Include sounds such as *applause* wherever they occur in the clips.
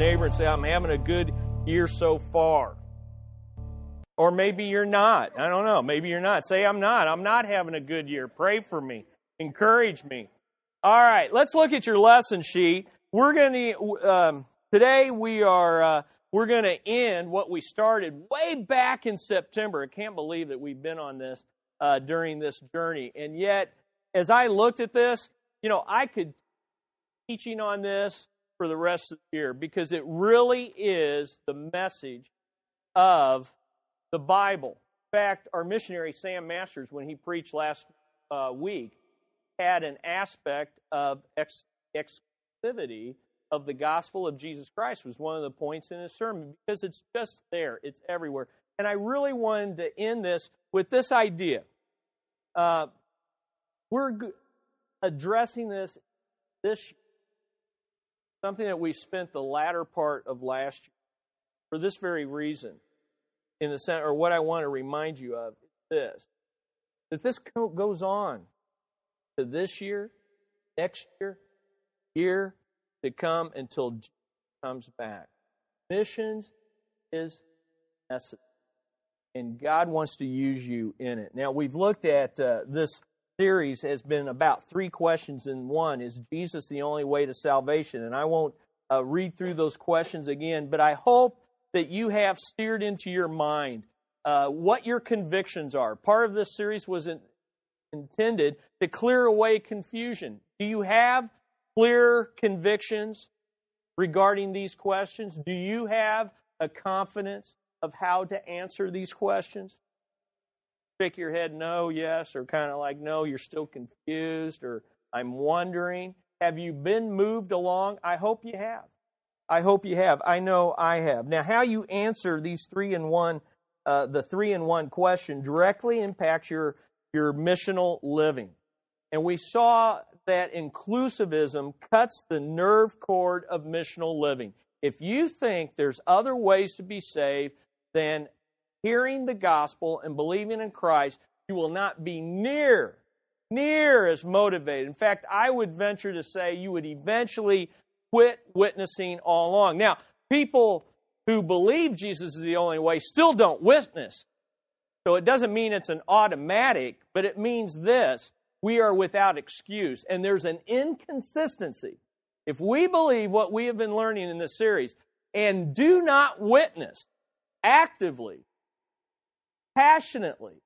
neighbor and say, I'm having a good year so far. Or maybe you're not. I don't know. Maybe you're not. Say, I'm not. I'm not having a good year. Pray for me. Encourage me. All right, let's look at your lesson sheet. We're going to, um, today we are, uh, we're going to end what we started way back in September. I can't believe that we've been on this uh, during this journey. And yet, as I looked at this, you know, I could teaching on this for the rest of the year because it really is the message of the Bible. In fact, our missionary Sam Masters, when he preached last uh, week, had an aspect of ex- exclusivity of the gospel of Jesus Christ was one of the points in his sermon because it's just there, it's everywhere. And I really wanted to end this with this idea. Uh, we're addressing this this something that we spent the latter part of last year for this very reason in the center, or what I want to remind you of is this that this goes on to this year, next year, year to come until Jesus comes back. Missions is necessary, and God wants to use you in it. Now, we've looked at uh, this series has been about three questions in one Is Jesus the only way to salvation? And I won't uh, read through those questions again, but I hope that you have steered into your mind uh, what your convictions are. Part of this series was in, intended to clear away confusion. Do you have clear convictions regarding these questions? Do you have a confidence of how to answer these questions? Shake your head no, yes, or kind of like no, you're still confused, or I'm wondering. Have you been moved along? I hope you have. I hope you have. I know I have. Now, how you answer these three in one, uh, the three in one question directly impacts your, your missional living. And we saw that inclusivism cuts the nerve cord of missional living. If you think there's other ways to be saved than hearing the gospel and believing in Christ, you will not be near, near as motivated. In fact, I would venture to say you would eventually quit witnessing all along. Now, people who believe Jesus is the only way still don't witness. So it doesn't mean it's an automatic, but it means this we are without excuse. And there's an inconsistency. If we believe what we have been learning in this series and do not witness actively, passionately,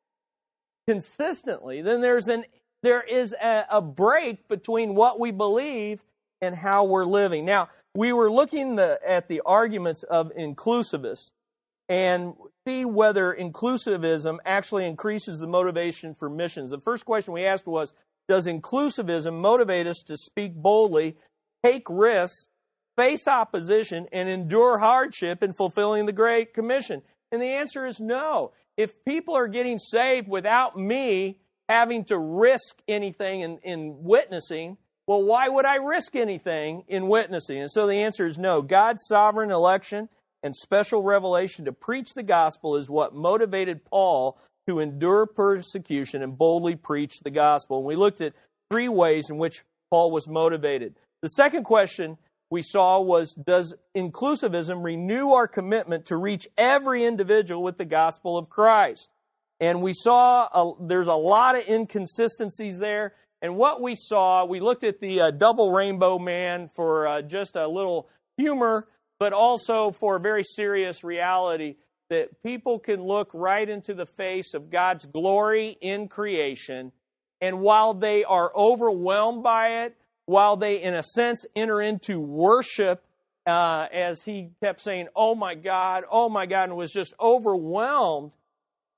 consistently, then there's an there is a, a break between what we believe and how we're living. Now, we were looking the, at the arguments of inclusivists and see whether inclusivism actually increases the motivation for missions. The first question we asked was Does inclusivism motivate us to speak boldly, take risks, face opposition, and endure hardship in fulfilling the Great Commission? And the answer is no. If people are getting saved without me having to risk anything in, in witnessing, well, why would I risk anything in witnessing? And so the answer is no. God's sovereign election and special revelation to preach the gospel is what motivated Paul to endure persecution and boldly preach the gospel. And we looked at three ways in which Paul was motivated. The second question we saw was Does inclusivism renew our commitment to reach every individual with the gospel of Christ? And we saw a, there's a lot of inconsistencies there. And what we saw, we looked at the uh, double rainbow man for uh, just a little humor, but also for a very serious reality that people can look right into the face of God's glory in creation. And while they are overwhelmed by it, while they, in a sense, enter into worship, uh, as he kept saying, Oh my God, oh my God, and was just overwhelmed,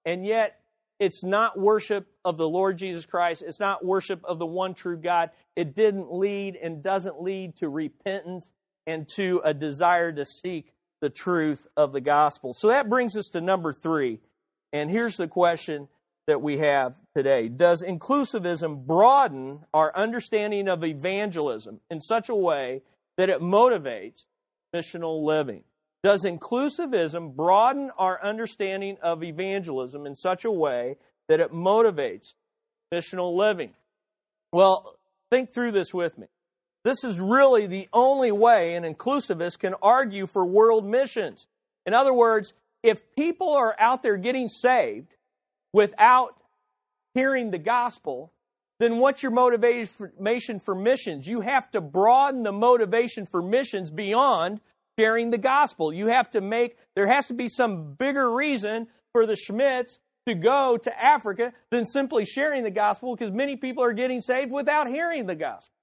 and yet it's not worship of the Lord Jesus Christ. It's not worship of the one true God. It didn't lead and doesn't lead to repentance and to a desire to seek the truth of the gospel. So that brings us to number three. And here's the question that we have today Does inclusivism broaden our understanding of evangelism in such a way that it motivates missional living? Does inclusivism broaden our understanding of evangelism in such a way that it motivates missional living? Well, think through this with me. This is really the only way an inclusivist can argue for world missions. In other words, if people are out there getting saved without hearing the gospel, then what's your motivation for missions? You have to broaden the motivation for missions beyond sharing the gospel. You have to make, there has to be some bigger reason for the Schmidts to go to Africa than simply sharing the gospel because many people are getting saved without hearing the gospel.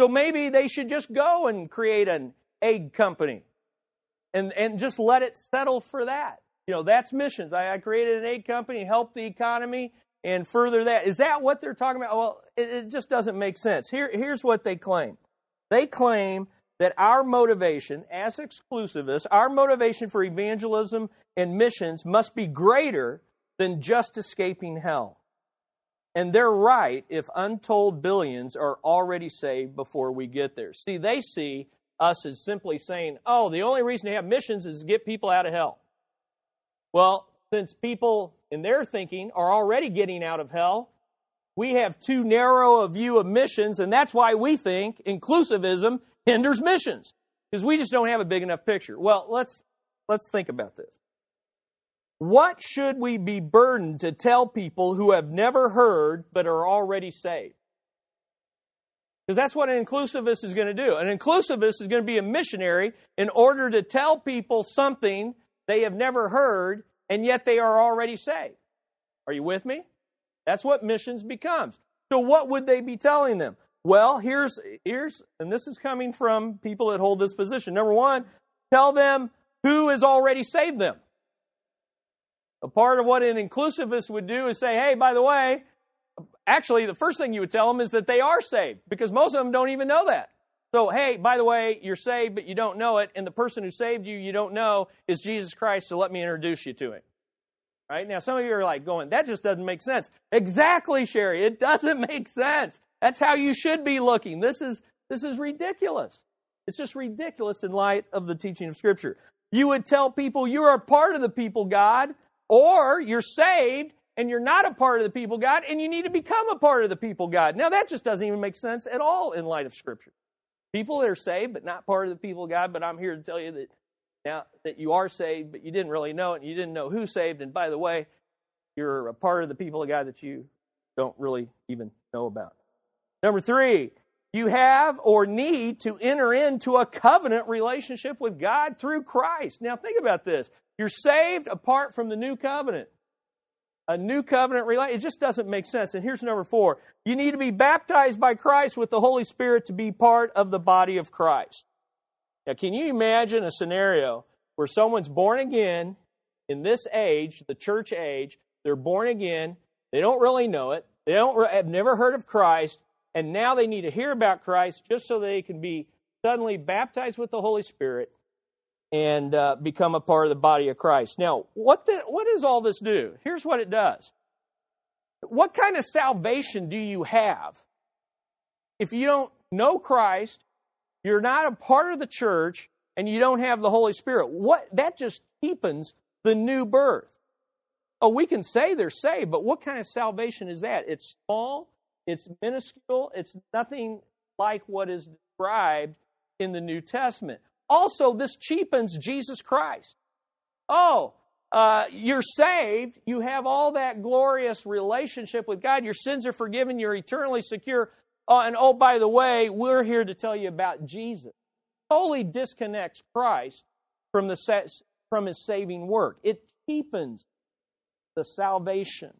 So maybe they should just go and create an egg company and, and just let it settle for that. You know, that's missions. I, I created an aid company, help the economy, and further that. Is that what they're talking about? Well, it, it just doesn't make sense. Here, here's what they claim. They claim that our motivation as exclusivists, our motivation for evangelism and missions must be greater than just escaping hell. And they're right if untold billions are already saved before we get there. See, they see us as simply saying, oh, the only reason to have missions is to get people out of hell. Well, since people in their thinking are already getting out of hell, we have too narrow a view of missions, and that's why we think inclusivism hinders missions because we just don't have a big enough picture. Well, let's let's think about this. What should we be burdened to tell people who have never heard but are already saved? Because that's what an inclusivist is going to do. An inclusivist is going to be a missionary in order to tell people something they have never heard and yet they are already saved. Are you with me? That's what missions becomes. So what would they be telling them? Well, here's here's and this is coming from people that hold this position. Number 1, tell them who has already saved them. A part of what an inclusivist would do is say, "Hey, by the way, actually the first thing you would tell them is that they are saved because most of them don't even know that. So, hey, by the way, you're saved, but you don't know it, and the person who saved you, you don't know, is Jesus Christ, so let me introduce you to him. Right? Now, some of you are like going, that just doesn't make sense. Exactly, Sherry. It doesn't *laughs* make sense. That's how you should be looking. This is, this is ridiculous. It's just ridiculous in light of the teaching of Scripture. You would tell people you're a part of the people God, or you're saved and you're not a part of the people God, and you need to become a part of the people God. Now, that just doesn't even make sense at all in light of Scripture people that are saved but not part of the people of God. But I'm here to tell you that now that you are saved, but you didn't really know it, and you didn't know who saved. And by the way, you're a part of the people of God that you don't really even know about. Number three, you have or need to enter into a covenant relationship with God through Christ. Now, think about this. You're saved apart from the new covenant a new covenant. It just doesn't make sense. And here's number four. You need to be baptized by Christ with the Holy Spirit to be part of the body of Christ. Now, can you imagine a scenario where someone's born again in this age, the church age, they're born again, they don't really know it, they don't have never heard of Christ, and now they need to hear about Christ just so they can be suddenly baptized with the Holy Spirit and uh, become a part of the body of Christ. Now, what, the, what does all this do? Here's what it does. What kind of salvation do you have if you don't know Christ, you're not a part of the church, and you don't have the Holy Spirit? What that just deepens the new birth. Oh, we can say they're saved, but what kind of salvation is that? It's small, it's minuscule, it's nothing like what is described in the New Testament. Also, this cheapens Jesus Christ. Oh, uh, you're saved. You have all that glorious relationship with God. Your sins are forgiven. You're eternally secure. Oh, and oh, by the way, we're here to tell you about Jesus. Totally disconnects Christ from, the, from his saving work. It cheapens the salvation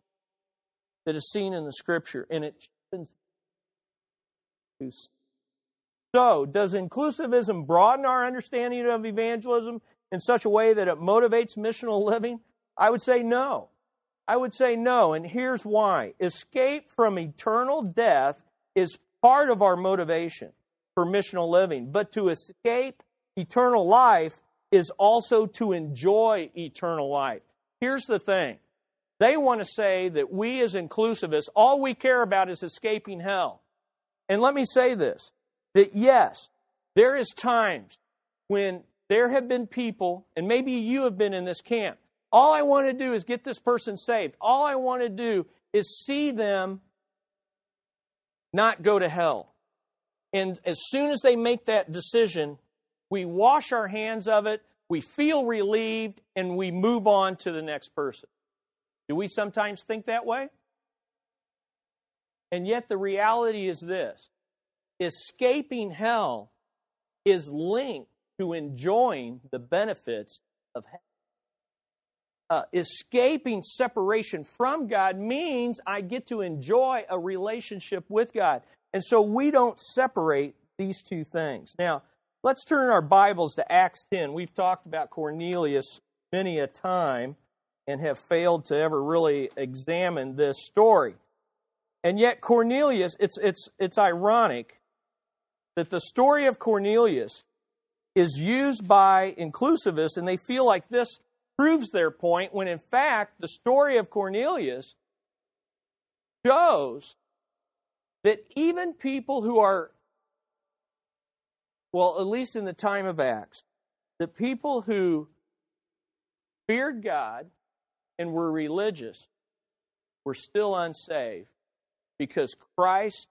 that is seen in the Scripture, and it cheapens so, does inclusivism broaden our understanding of evangelism in such a way that it motivates missional living? I would say no. I would say no, and here's why. Escape from eternal death is part of our motivation for missional living, but to escape eternal life is also to enjoy eternal life. Here's the thing they want to say that we as inclusivists, all we care about is escaping hell. And let me say this that yes, there is times when there have been people, and maybe you have been in this camp. All I want to do is get this person saved. All I want to do is see them not go to hell. And as soon as they make that decision, we wash our hands of it, we feel relieved, and we move on to the next person. Do we sometimes think that way? And yet the reality is this escaping hell is linked to enjoying the benefits of heaven. Uh, escaping separation from God means I get to enjoy a relationship with God. And so we don't separate these two things. Now, let's turn our Bibles to Acts 10. We've talked about Cornelius many a time and have failed to ever really examine this story. And yet Cornelius, it's it's it's ironic that the story of Cornelius is used by inclusivists and they feel like this proves their point when in fact the story of Cornelius shows that even people who are well at least in the time of Acts the people who feared God and were religious were still unsaved because Christ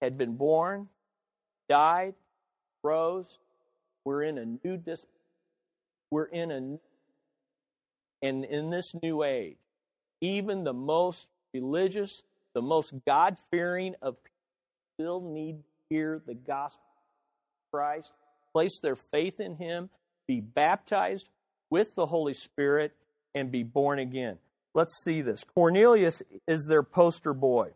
had been born, died, rose. We're in a new dis- we're in a new- and in this new age, even the most religious, the most God fearing of people still need to hear the gospel of Christ, place their faith in Him, be baptized with the Holy Spirit, and be born again. Let's see this. Cornelius is their poster boy.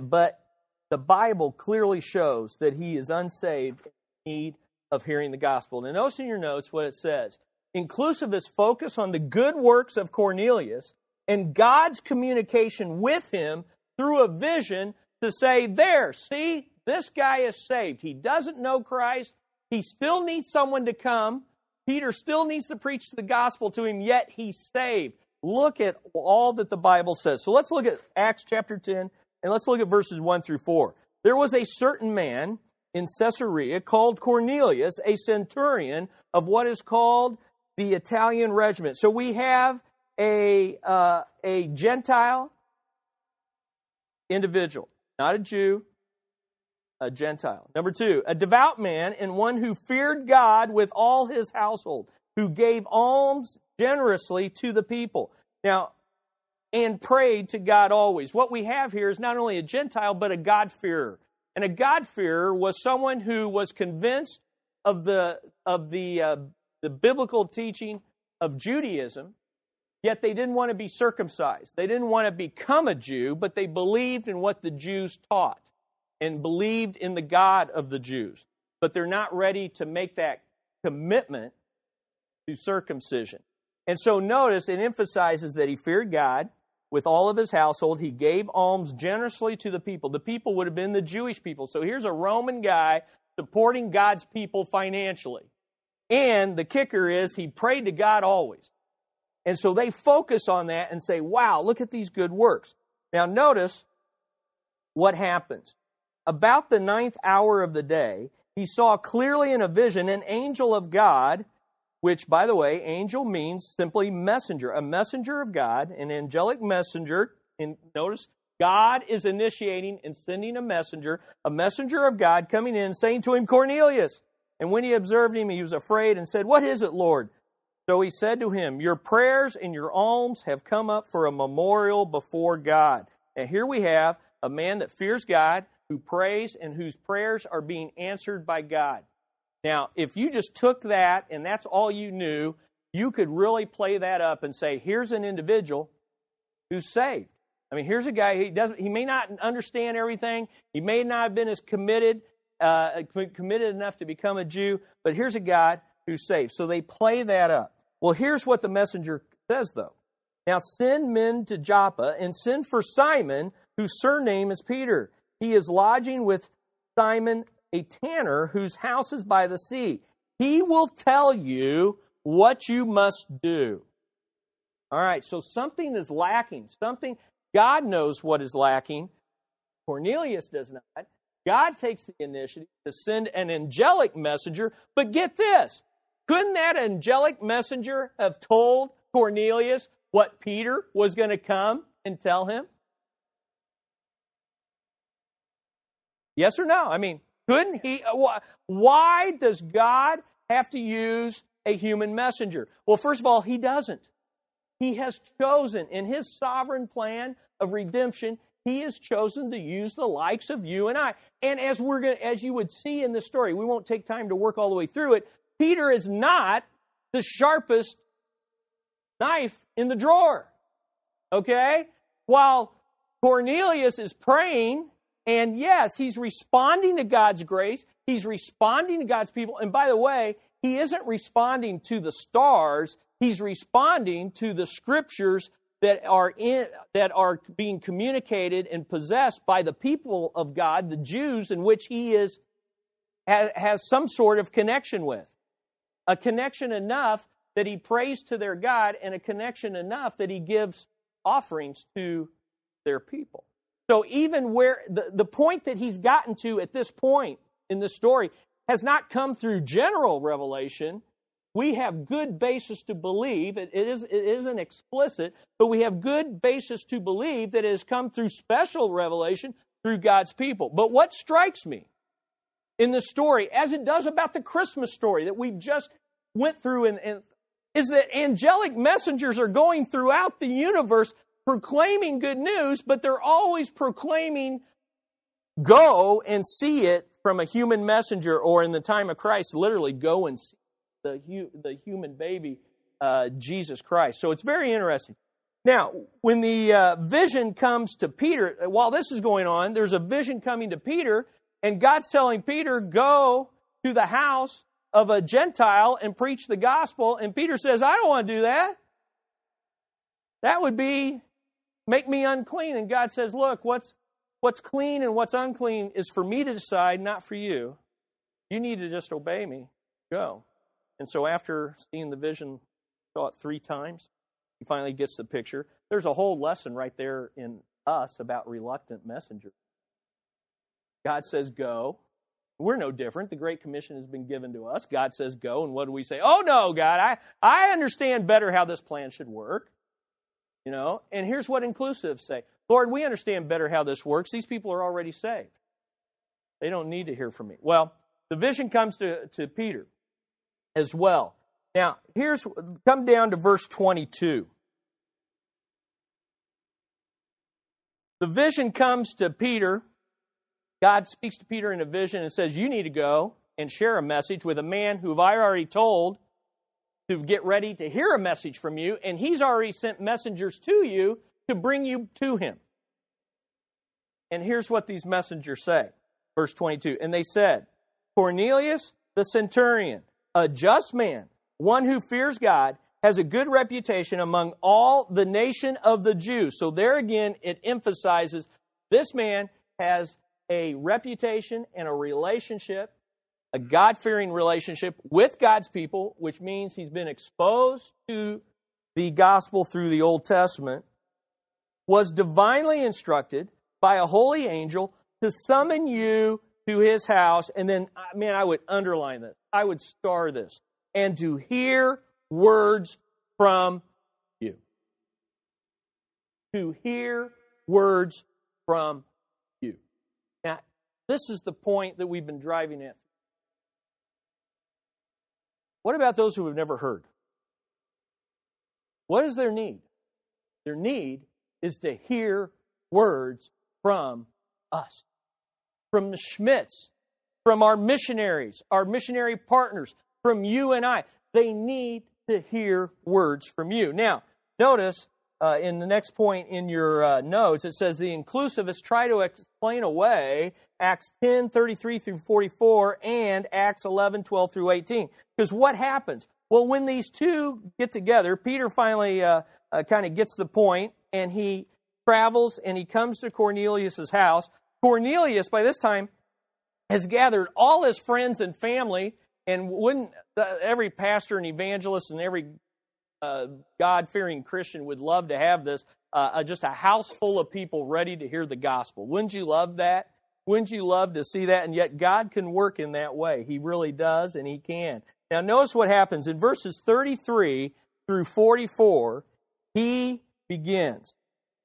But the Bible clearly shows that he is unsaved in need of hearing the gospel. Now, notice in your notes what it says. Inclusivists focus on the good works of Cornelius and God's communication with him through a vision to say, There, see, this guy is saved. He doesn't know Christ. He still needs someone to come. Peter still needs to preach the gospel to him, yet he's saved. Look at all that the Bible says. So let's look at Acts chapter 10, and let's look at verses 1 through 4. There was a certain man in Caesarea called Cornelius, a centurion of what is called the Italian regiment. So we have a, uh, a Gentile individual, not a Jew, a Gentile. Number two, a devout man and one who feared God with all his household, who gave alms generously to the people. Now, and prayed to God always. What we have here is not only a Gentile, but a God-fearer. And a God-fearer was someone who was convinced of the, of the, uh, the biblical teaching of Judaism, yet they didn't want to be circumcised. They didn't want to become a Jew, but they believed in what the Jews taught and believed in the God of the Jews, but they're not ready to make that commitment to circumcision. And so notice it emphasizes that he feared God with all of his household. He gave alms generously to the people. The people would have been the Jewish people. So here's a Roman guy supporting God's people financially. And the kicker is he prayed to God always. And so they focus on that and say, wow, look at these good works. Now notice what happens about the ninth hour of the day, he saw clearly in a vision an angel of God, which, by the way, angel means simply messenger, a messenger of God, an angelic messenger. And notice, God is initiating and sending a messenger, a messenger of God coming in saying to him, Cornelius. And when he observed him, he was afraid and said, What is it, Lord? So he said to him, Your prayers and your alms have come up for a memorial before God. And here we have a man that fears God, who prays and whose prayers are being answered by God. Now, if you just took that and that's all you knew, you could really play that up and say, here's an individual who's saved. I mean, here's a guy, he, doesn't, he may not understand everything, he may not have been as committed, uh, committed enough to become a Jew, but here's a guy who's saved. So they play that up. Well, here's what the messenger says, though. Now send men to Joppa and send for Simon, whose surname is Peter. He is lodging with Simon, a tanner, whose house is by the sea. He will tell you what you must do. All right, so something is lacking. Something, God knows what is lacking. Cornelius does not. God takes the initiative to send an angelic messenger, but get this. Couldn't that angelic messenger have told Cornelius what Peter was going to come and tell him? Yes or no? I mean, couldn't he? Uh, why does God have to use a human messenger? Well, first of all, he doesn't. He has chosen in his sovereign plan of redemption, he has chosen to use the likes of you and I. And as we're going as you would see in the story, we won't take time to work all the way through it. Peter is not the sharpest knife in the drawer. Okay? While Cornelius is praying, and yes, he's responding to God's grace, he's responding to God's people. And by the way, he isn't responding to the stars, he's responding to the scriptures that are in that are being communicated and possessed by the people of God, the Jews in which he is has, has some sort of connection with. A connection enough that he prays to their God and a connection enough that he gives offerings to their people. So even where the, the point that he's gotten to at this point in the story has not come through general revelation. We have good basis to believe, it, it, is, it isn't explicit, but we have good basis to believe that it has come through special revelation through God's people. But what strikes me in the story, as it does about the Christmas story that we just went through, and, is that angelic messengers are going throughout the universe proclaiming good news, but they're always proclaiming go and see it from a human messenger, or in the time of Christ, literally go and see the, the human baby, uh, Jesus Christ. So it's very interesting. Now, when the uh, vision comes to Peter, while this is going on, there's a vision coming to Peter, and God's telling Peter, go to the house of a Gentile and preach the gospel. And Peter says, I don't want to do that. That would be make me unclean. And God says, Look, what's, what's clean and what's unclean is for me to decide, not for you. You need to just obey me. Go. And so after seeing the vision, saw it three times, he finally gets the picture. There's a whole lesson right there in us about reluctant messengers. God says, Go. We're no different. The Great Commission has been given to us. God says, Go. And what do we say? Oh, no, God, I, I understand better how this plan should work. You know, and here's what inclusives say Lord, we understand better how this works. These people are already saved. They don't need to hear from me. Well, the vision comes to, to Peter as well. Now, here's come down to verse 22. The vision comes to Peter. God speaks to Peter in a vision and says, You need to go and share a message with a man who I already told to get ready to hear a message from you, and he's already sent messengers to you to bring you to him. And here's what these messengers say. Verse 22 And they said, Cornelius the centurion, a just man, one who fears God, has a good reputation among all the nation of the Jews. So there again, it emphasizes this man has a reputation and a relationship a God fearing relationship with God's people, which means he's been exposed to the gospel through the Old Testament, was divinely instructed by a holy angel to summon you to his house. And then, man, I would underline this, I would star this, and to hear words from you. To hear words from you. Now, this is the point that we've been driving at what about those who have never heard? What is their need? Their need is to hear words from us, from the Schmidts, from our missionaries, our missionary partners, from you and I. They need to hear words from you. Now, notice uh, in the next point in your uh, notes, it says the inclusivists try to explain away Acts 10, 33 through 44, and Acts 11, 12 through 18. Because what happens? Well, when these two get together, Peter finally uh, uh kind of gets the point, and he travels and he comes to Cornelius' house. Cornelius, by this time, has gathered all his friends and family, and wouldn't uh, every pastor and evangelist and every uh, God fearing Christian would love to have this uh, uh, just a house full of people ready to hear the gospel. Wouldn't you love that? Wouldn't you love to see that? And yet, God can work in that way. He really does, and He can. Now, notice what happens in verses 33 through 44. He begins.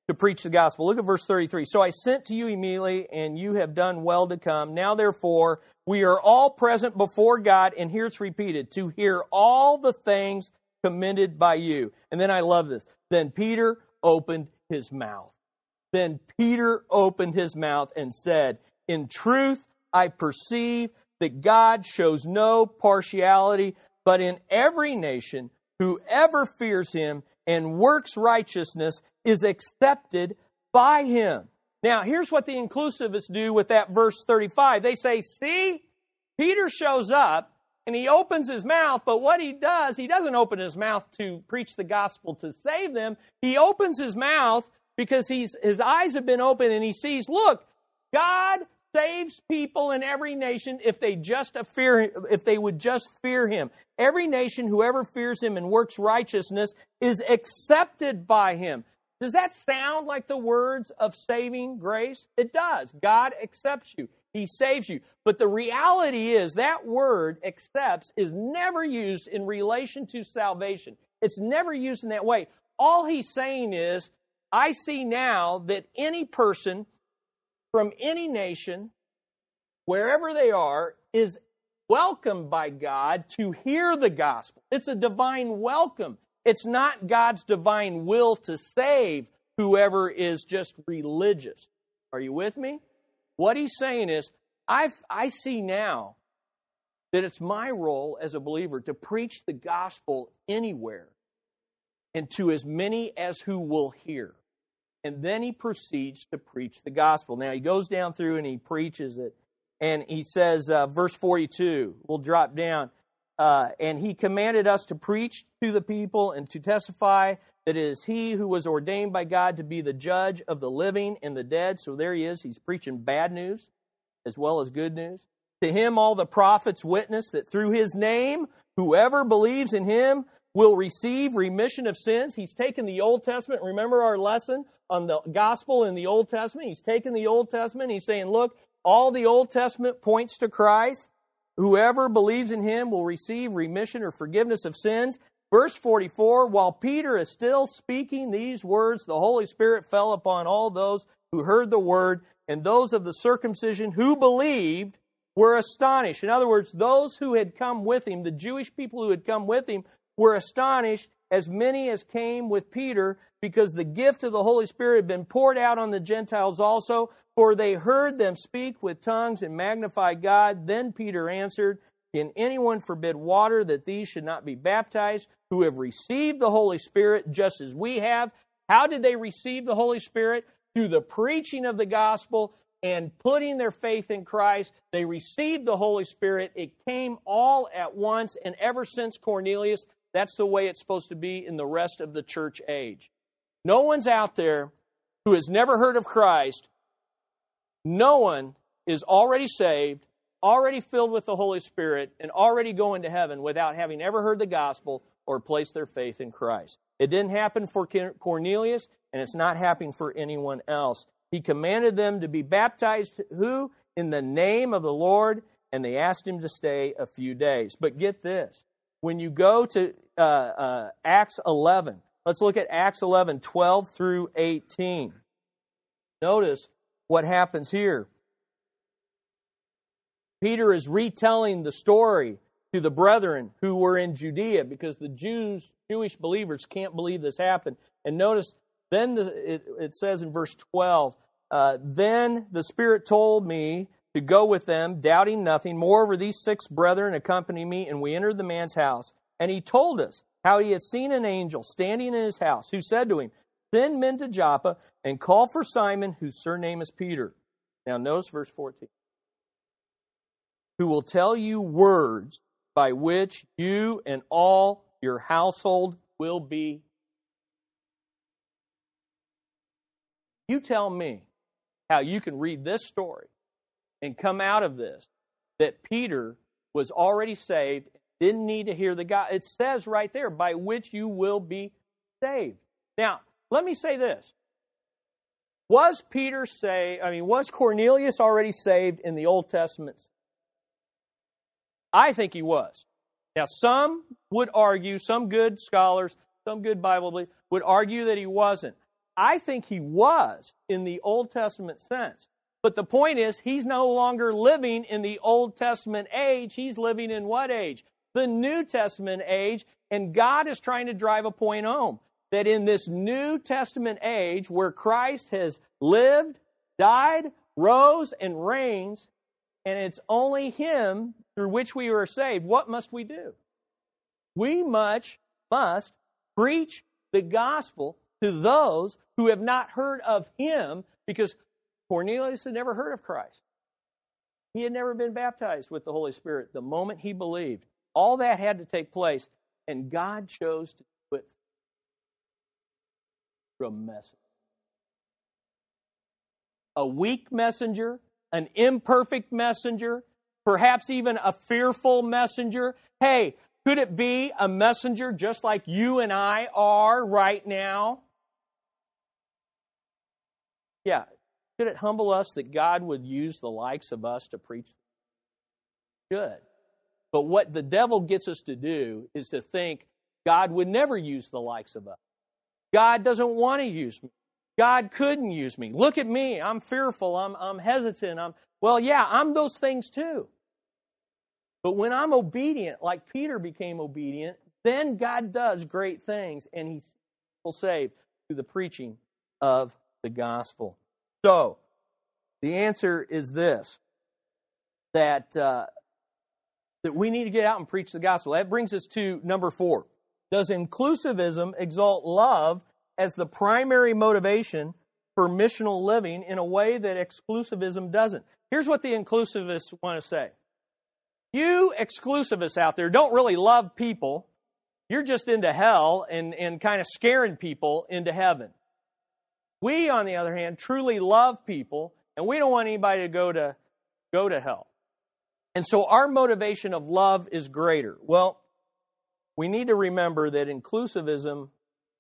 to preach the gospel. Look at verse 33. So I sent to you immediately, and you have done well to come. Now, therefore, we are all present before God, and here it's repeated, to hear all the things commended by you. And then I love this. Then Peter opened his mouth. Then Peter opened his mouth and said, In truth, I perceive that God shows no partiality, but in every nation, whoever fears him and works righteousness is accepted by him. Now, here's what the inclusivists do with that verse 35. They say, see, Peter shows up and he opens his mouth, but what he does, he doesn't open his mouth to preach the gospel to save them. He opens his mouth because he's, his eyes have been opened and he sees, look, God saves people in every nation if they just fear if they would just fear him. Every nation whoever fears him and works righteousness is accepted by him. Does that sound like the words of saving grace? It does. God accepts you. He saves you. But the reality is that word accepts is never used in relation to salvation. It's never used in that way. All he's saying is, I see now that any person from any nation, wherever they are, is welcomed by God to hear the gospel. It's a divine welcome. It's not God's divine will to save whoever is just religious. Are you with me? What he's saying is, i I see now that it's my role as a believer to preach the gospel anywhere and to as many as who will hear. And then he proceeds to preach the gospel. Now he goes down through and he preaches it, and he says, uh, verse 42, we'll drop down, uh, and he commanded us to preach to the people and to testify it is he who was ordained by God to be the judge of the living and the dead. So there he is. He's preaching bad news as well as good news. To him, all the prophets witness that through his name, whoever believes in him will receive remission of sins. He's taken the Old Testament. Remember our lesson on the gospel in the Old Testament? He's taken the Old Testament. He's saying, look, all the Old Testament points to Christ. Whoever believes in him will receive remission or forgiveness of sins. Verse 44 While Peter is still speaking these words, the Holy Spirit fell upon all those who heard the word, and those of the circumcision who believed were astonished. In other words, those who had come with him, the Jewish people who had come with him, were astonished, as many as came with Peter, because the gift of the Holy Spirit had been poured out on the Gentiles also, for they heard them speak with tongues and magnify God. Then Peter answered, Can anyone forbid water that these should not be baptized, who have received the Holy Spirit just as we have? How did they receive the Holy Spirit? Through the preaching of the gospel and putting their faith in Christ, they received the Holy Spirit. It came all at once, and ever since Cornelius, that's the way it's supposed to be in the rest of the church age. No one's out there who has never heard of Christ. No one is already saved, already filled with the Holy Spirit, and already going to heaven without having ever heard the gospel or placed their faith in Christ. It didn't happen for Cornelius, and it's not happening for anyone else. He commanded them to be baptized, who? In the name of the Lord, and they asked him to stay a few days. But get this when you go to uh, uh, Acts 11, let's look at Acts 11, 12 through 18. Notice what happens here. Peter is retelling the story to the brethren who were in Judea because the Jews, Jewish believers can't believe this happened. And notice, then the, it, it, says in verse 12, uh, then the Spirit told me to go with them, doubting nothing. Moreover, these six brethren accompanied me, and we entered the man's house. And he told us how he had seen an angel standing in his house, who said to him, Send men to Joppa and call for Simon, whose surname is Peter. Now, notice verse 14. Who will tell you words by which you and all your household will be. You tell me how you can read this story and come out of this that Peter was already saved, didn't need to hear the God. It says right there, by which you will be saved. Now, let me say this. Was Peter say, I mean, was Cornelius already saved in the Old Testament? I think he was. Now, some would argue, some good scholars, some good Bible would argue that he wasn't. I think he was in the Old Testament sense. But the point is, he's no longer living in the Old Testament age. He's living in what age? The New Testament age. And God is trying to drive a point home that in this New Testament age where Christ has lived, died, rose, and reigns, and it's only Him through which we are saved, what must we do? We much must preach the gospel to those who have not heard of Him because Cornelius had never heard of Christ. He had never been baptized with the Holy Spirit the moment he believed. All that had to take place, and God chose to do it through a messenger. A weak messenger, an imperfect messenger, perhaps even a fearful messenger. Hey, could it be a messenger just like you and I are right now? Yeah. Should it humble us that God would use the likes of us to preach? Good. But what the devil gets us to do is to think God would never use the likes of us. God doesn't want to use me. God couldn't use me. Look at me. I'm fearful. I'm, I'm hesitant. I'm, well, yeah, I'm those things too. But when I'm obedient, like Peter became obedient, then God does great things and he will save through the preaching of the gospel. So, the answer is this that, uh, that we need to get out and preach the gospel. That brings us to number four. Does inclusivism exalt love as the primary motivation for missional living in a way that exclusivism doesn't? Here's what the inclusivists want to say You exclusivists out there don't really love people. You're just into hell and, and kind of scaring people into heaven. We, on the other hand, truly love people, and we don't want anybody to go to go to hell. And so our motivation of love is greater. Well, we need to remember that inclusivism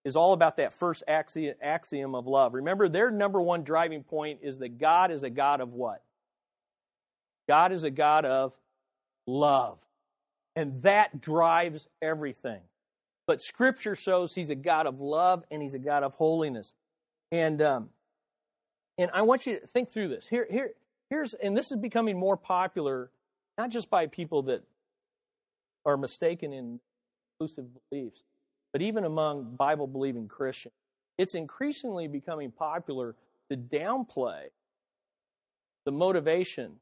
is all about that first axiom of love. Remember, their number one driving point is that God is a God of what? God is a God of love. And that drives everything. But Scripture shows He's a God of love and He's a God of holiness. And um, and I want you to think through this. Here, here, here's, and this is becoming more popular, not just by people that are mistaken in inclusive beliefs, but even among Bible believing Christians. It's increasingly becoming popular to downplay the motivation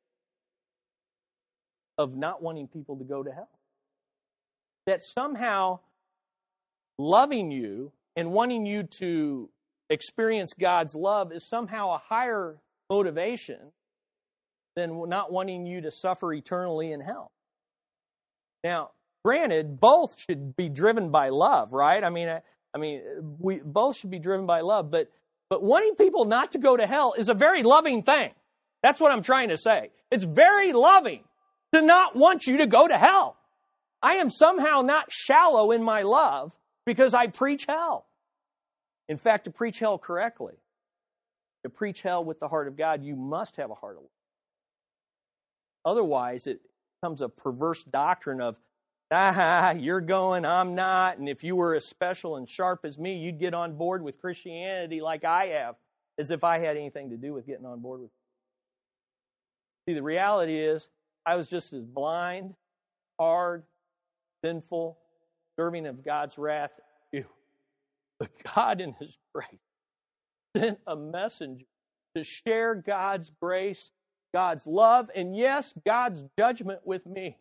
of not wanting people to go to hell. That somehow loving you and wanting you to experience God's love is somehow a higher motivation than not wanting you to suffer eternally in hell. Now, granted, both should be driven by love, right? I mean, I, I mean, we both should be driven by love, but but wanting people not to go to hell is a very loving thing. That's what I'm trying to say. It's very loving to not want you to go to hell. I am somehow not shallow in my love because I preach hell. In fact, to preach hell correctly, to preach hell with the heart of God, you must have a heart of love. Otherwise, it becomes a perverse doctrine of, ah, *laughs* you're going, I'm not, and if you were as special and sharp as me, you'd get on board with Christianity like I have, as if I had anything to do with getting on board with. See, the reality is, I was just as blind, hard, sinful, serving of God's wrath. But God, in His grace, sent a messenger to share God's grace, God's love, and yes, God's judgment with me,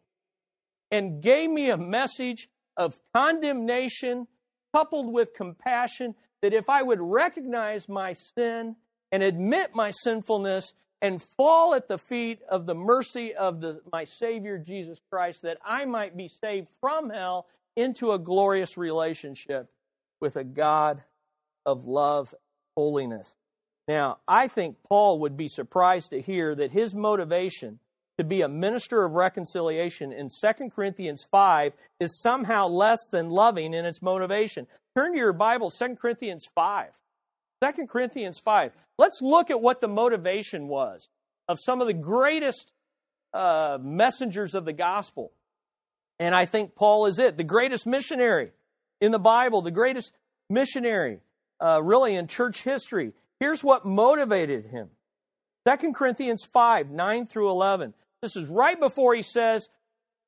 and gave me a message of condemnation coupled with compassion that if I would recognize my sin and admit my sinfulness and fall at the feet of the mercy of the, my Savior Jesus Christ, that I might be saved from hell into a glorious relationship with a God of love, holiness. Now, I think Paul would be surprised to hear that his motivation to be a minister of reconciliation in 2 Corinthians 5 is somehow less than loving in its motivation. Turn to your Bible, 2 Corinthians 5. 2 Corinthians 5. Let's look at what the motivation was of some of the greatest uh, messengers of the gospel. And I think Paul is it, the greatest missionary in the Bible, the greatest missionary. uh, really in church history. Here's what motivated him 2 Corinthians 5 9 through 11. This is right before he says,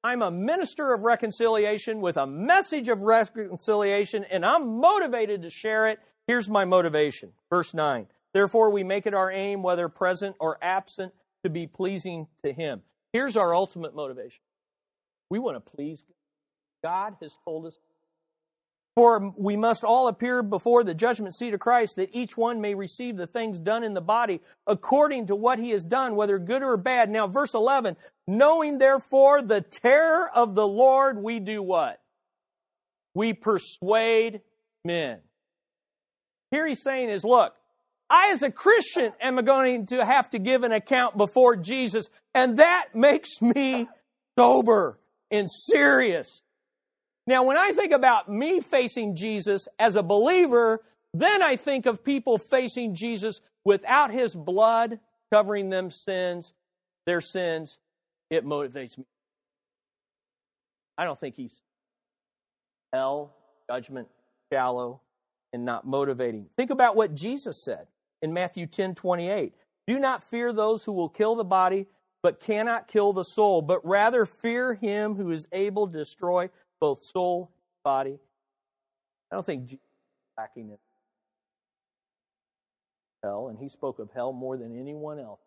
I'm a minister of reconciliation with a message of reconciliation, and I'm motivated to share it. Here's my motivation. Verse 9. Therefore, we make it our aim, whether present or absent, to be pleasing to Him. Here's our ultimate motivation we want to please God. God has told us for we must all appear before the judgment seat of Christ, that each one may receive the things done in the body according to what he has done, whether good or bad. Now, verse 11, knowing therefore the terror of the Lord, we do what? We persuade men. Here he's saying is, look, I as a Christian am going to have to give an account before Jesus, and that makes me sober and serious now, when I think about me facing Jesus as a believer, then I think of people facing Jesus without his blood covering them sins, their sins. It motivates me. I don't think he's hell, judgment, shallow, and not motivating. Think about what Jesus said in Matthew 10 28. Do not fear those who will kill the body, but cannot kill the soul, but rather fear him who is able to destroy both soul, body. I don't think Jesus is lacking in hell, and he spoke of hell more than anyone else.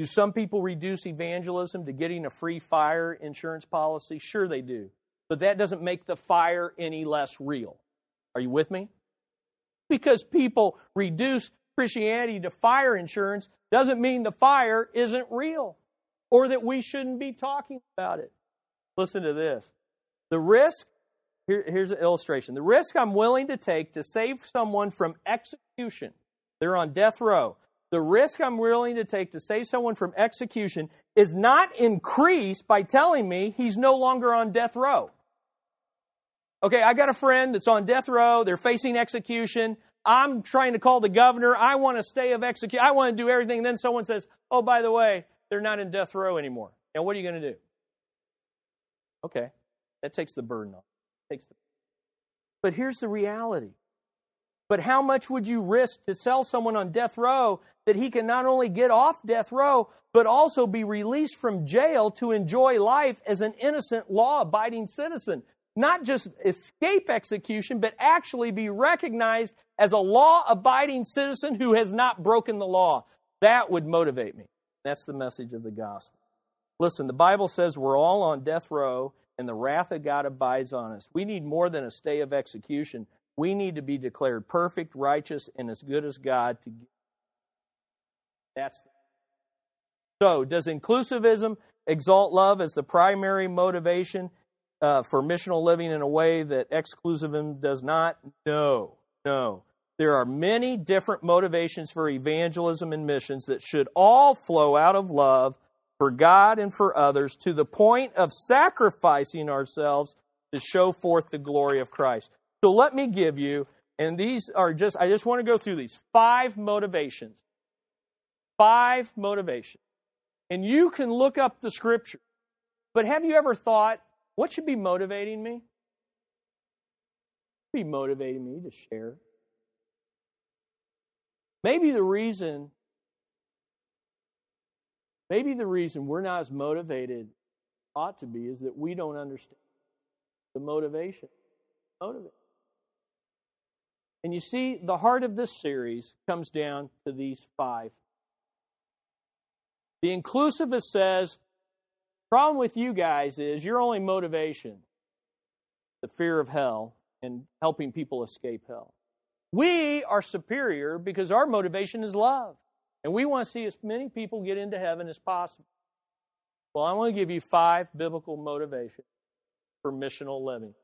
Do some people reduce evangelism to getting a free fire insurance policy? Sure, they do. But that doesn't make the fire any less real. Are you with me? Because people reduce Christianity to fire insurance doesn't mean the fire isn't real or that we shouldn't be talking about it. Listen to this. The risk, here, here's an illustration. The risk I'm willing to take to save someone from execution, they're on death row. The risk I'm willing to take to save someone from execution is not increased by telling me he's no longer on death row. Okay, I got a friend that's on death row, they're facing execution. I'm trying to call the governor. I want to stay of execution. I want to do everything. And then someone says, oh, by the way, they're not in death row anymore. Now, what are you going to do? Okay, that takes the burden off. Takes the... But here's the reality. But how much would you risk to sell someone on death row that he can not only get off death row, but also be released from jail to enjoy life as an innocent, law abiding citizen? Not just escape execution, but actually be recognized as a law abiding citizen who has not broken the law. That would motivate me. That's the message of the gospel. Listen, the Bible says we're all on death row and the wrath of God abides on us. We need more than a stay of execution. We need to be declared perfect, righteous, and as good as God to give. That's so. Does inclusivism exalt love as the primary motivation uh, for missional living in a way that exclusivism does not? No, no. There are many different motivations for evangelism and missions that should all flow out of love for God and for others to the point of sacrificing ourselves to show forth the glory of Christ. So let me give you, and these are just, I just want to go through these five motivations. Five motivations. And you can look up the scripture. But have you ever thought, what should be motivating me? Be motivating me to share. Maybe the reason Maybe the reason we're not as motivated ought to be is that we don't understand the motivation. And you see, the heart of this series comes down to these five. The inclusivist says, problem with you guys is your only motivation, the fear of hell and helping people escape hell. We are superior because our motivation is love. And we want to see as many people get into heaven as possible. Well, I want to give you five biblical motivations for missional living.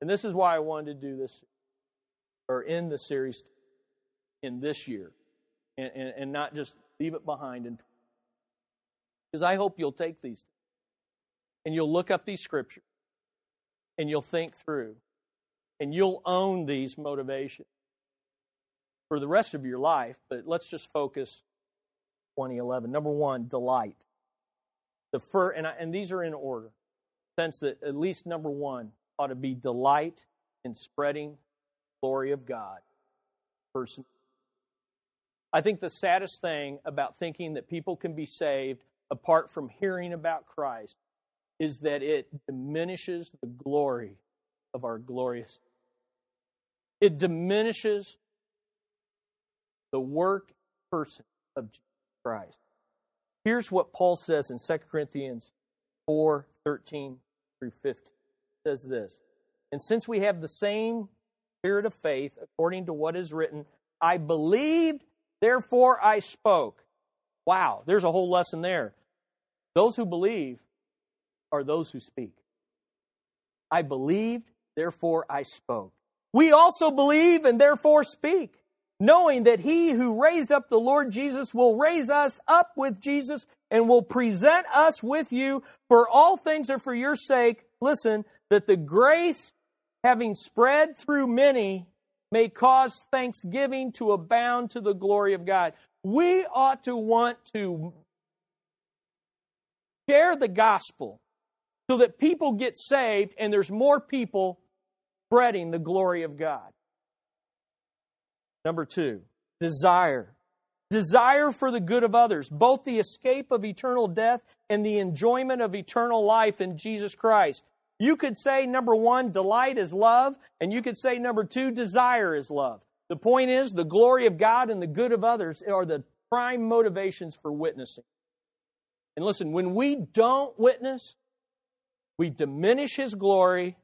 And this is why I wanted to do this, or end the series in this year, and, and, and not just leave it behind. Because I hope you'll take these and you'll look up these scriptures and you'll think through and you'll own these motivations for the rest of your life. But let's just focus 2011. Number one, delight. The first, and, I, and these are in order. Sense that at least number one ought to be delight in spreading glory of God. Person. I think the saddest thing about thinking that people can be saved apart from hearing about Christ is that it diminishes the glory of our glorious. It diminishes the work person of Jesus Christ. Here's what Paul says in 2 Corinthians 4 13 through 15. It says this And since we have the same spirit of faith, according to what is written, I believed, therefore I spoke. Wow, there's a whole lesson there. Those who believe are those who speak. I believed, therefore I spoke. We also believe and therefore speak, knowing that he who raised up the Lord Jesus will raise us up with Jesus and will present us with you. For all things are for your sake. Listen, that the grace having spread through many may cause thanksgiving to abound to the glory of God. We ought to want to share the gospel so that people get saved and there's more people spreading the glory of God. Number two, desire. Desire for the good of others, both the escape of eternal death and the enjoyment of eternal life in Jesus Christ. You could say, number one, delight is love, and you could say, number two, desire is love. The point is, the glory of God and the good of others are the prime motivations for witnessing. And listen, when we don't witness, we diminish His glory,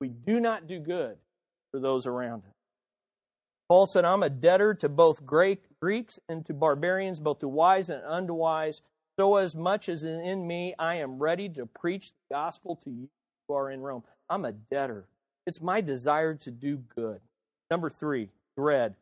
we do not do good for those around us. Paul said, I'm a debtor to both great Greeks and to barbarians, both to wise and unwise. So, as much as in me, I am ready to preach the gospel to you who are in Rome. I'm a debtor. It's my desire to do good. Number three, dread.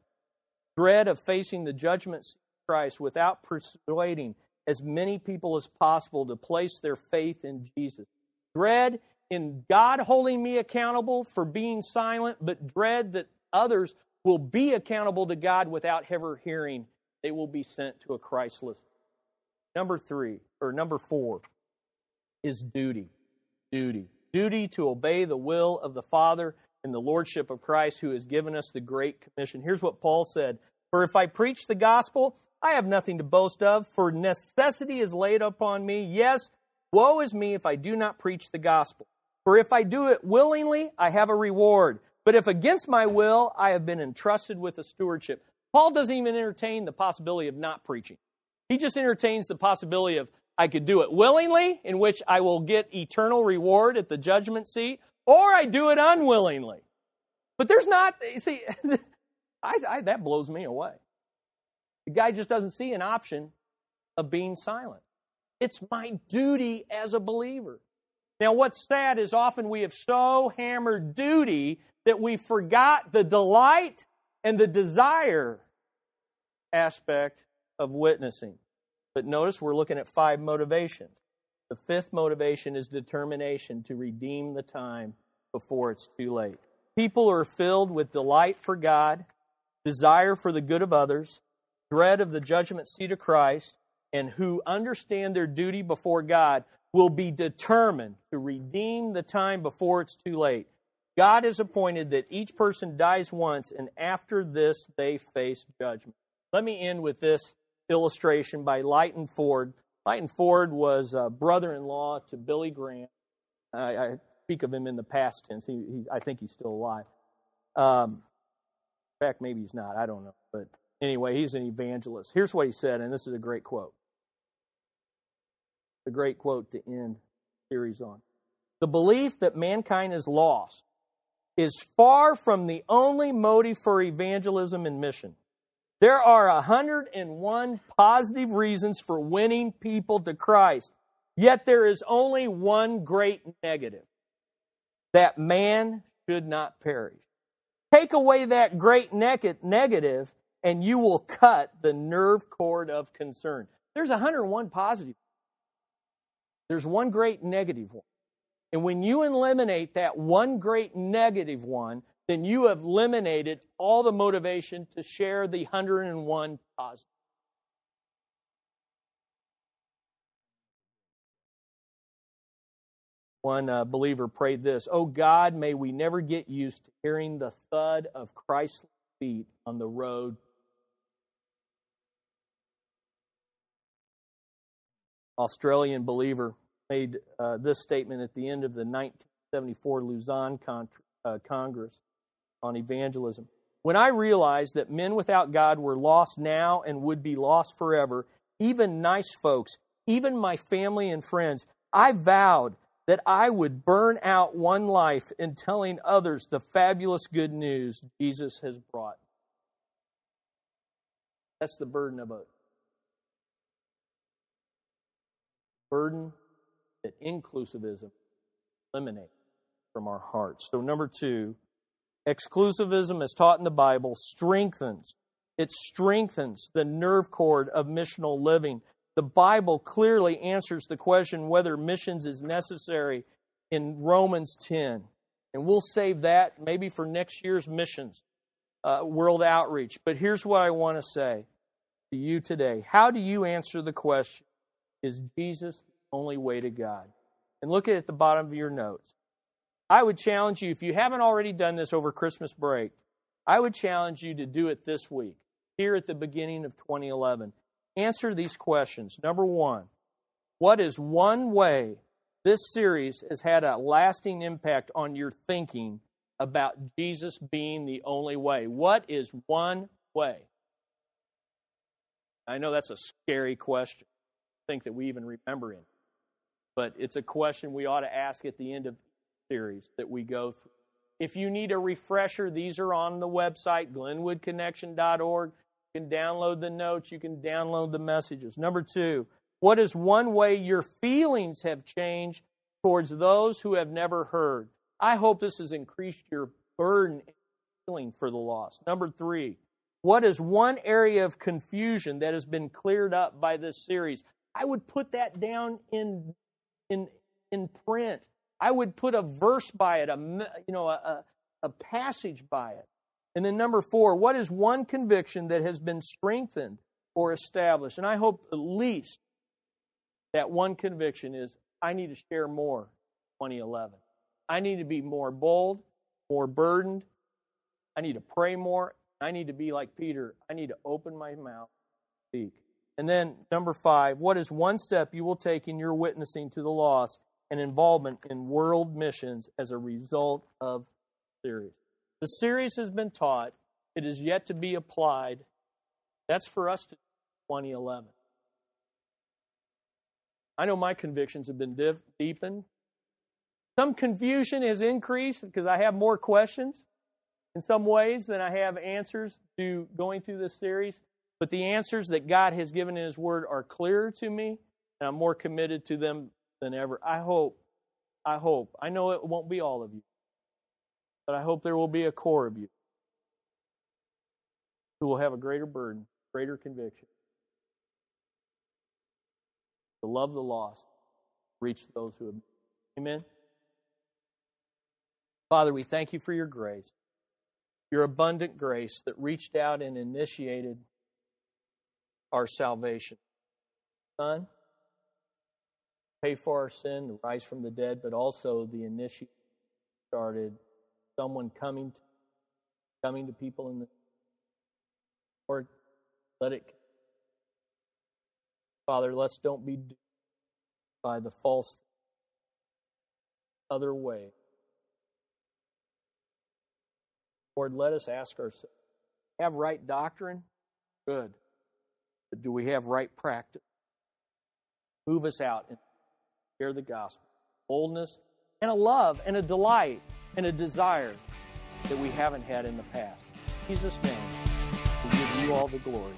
Dread of facing the judgment of Christ without persuading as many people as possible to place their faith in Jesus. Dread in God holding me accountable for being silent, but dread that others will be accountable to God without ever hearing. They will be sent to a Christless. Number three, or number four, is duty. Duty duty to obey the will of the Father and the Lordship of Christ who has given us the Great Commission. Here's what Paul said For if I preach the gospel, I have nothing to boast of, for necessity is laid upon me. Yes, woe is me if I do not preach the gospel. For if I do it willingly, I have a reward. But if against my will, I have been entrusted with a stewardship. Paul doesn't even entertain the possibility of not preaching. He just entertains the possibility of I could do it willingly, in which I will get eternal reward at the judgment seat, or I do it unwillingly. But there's not, see, *laughs* I, I, that blows me away. The guy just doesn't see an option of being silent. It's my duty as a believer. Now, what's sad is often we have so hammered duty that we forgot the delight and the desire aspect of witnessing. But notice we're looking at five motivations. The fifth motivation is determination to redeem the time before it's too late. People are filled with delight for God, desire for the good of others, dread of the judgment seat of Christ, and who understand their duty before God will be determined to redeem the time before it's too late. God has appointed that each person dies once, and after this they face judgment. Let me end with this illustration by Leighton Ford. Leighton Ford was a brother-in-law to Billy Graham. I, I speak of him in the past tense. He, he, I think he's still alive. Um, in fact, maybe he's not. I don't know. But anyway, he's an evangelist. Here's what he said, and this is a great quote. A great quote to end series on. The belief that mankind is lost is far from the only motive for evangelism and mission. There are 101 positive reasons for winning people to Christ, yet there is only one great negative that man should not perish. Take away that great negative, and you will cut the nerve cord of concern. There's 101 positive. There's one great negative one. And when you eliminate that one great negative one, then you have eliminated all the motivation to share the 101 positive. One uh, believer prayed this Oh God, may we never get used to hearing the thud of Christ's feet on the road. Australian believer made uh, this statement at the end of the 1974 Lausanne Con- uh, Congress on evangelism. When I realized that men without God were lost now and would be lost forever, even nice folks, even my family and friends, I vowed that I would burn out one life in telling others the fabulous good news Jesus has brought. That's the burden of a burden that inclusivism eliminates from our hearts. So, number two, exclusivism, as taught in the Bible, strengthens. It strengthens the nerve cord of missional living. The Bible clearly answers the question whether missions is necessary in Romans 10. And we'll save that maybe for next year's missions, uh, world outreach. But here's what I want to say to you today How do you answer the question, is Jesus the only way to God? And look at, at the bottom of your notes. I would challenge you, if you haven't already done this over Christmas break, I would challenge you to do it this week, here at the beginning of 2011. Answer these questions. Number one, what is one way this series has had a lasting impact on your thinking about Jesus being the only way? What is one way? I know that's a scary question. Think that we even remember it. But it's a question we ought to ask at the end of series that we go through. If you need a refresher, these are on the website, glenwoodconnection.org. You can download the notes, you can download the messages. Number two, what is one way your feelings have changed towards those who have never heard? I hope this has increased your burden and feeling for the lost. Number three, what is one area of confusion that has been cleared up by this series? I would put that down in in in print. I would put a verse by it, a you know a, a passage by it. And then number four, what is one conviction that has been strengthened or established? And I hope at least that one conviction is I need to share more 2011. I need to be more bold, more burdened. I need to pray more. I need to be like Peter. I need to open my mouth, speak. And then number five, what is one step you will take in your witnessing to the lost and involvement in world missions as a result of the series? The series has been taught. It is yet to be applied. That's for us to 2011. I know my convictions have been deepened. Some confusion has increased because I have more questions in some ways than I have answers to going through this series. But the answers that God has given in His Word are clearer to me, and I'm more committed to them than ever. I hope, I hope, I know it won't be all of you, but I hope there will be a core of you who will have a greater burden, greater conviction to love the lost, reach those who have. Amen. Father, we thank you for your grace, your abundant grace that reached out and initiated our salvation. Son, pay for our sin, rise from the dead, but also the initiation started someone coming to, coming to people in the or let it Father, let's don't be by the false other way. Lord, let us ask ourselves have right doctrine? Good. Do we have right practice? Move us out and share the gospel. Boldness and a love and a delight and a desire that we haven't had in the past. In Jesus' name, we give you all the glory.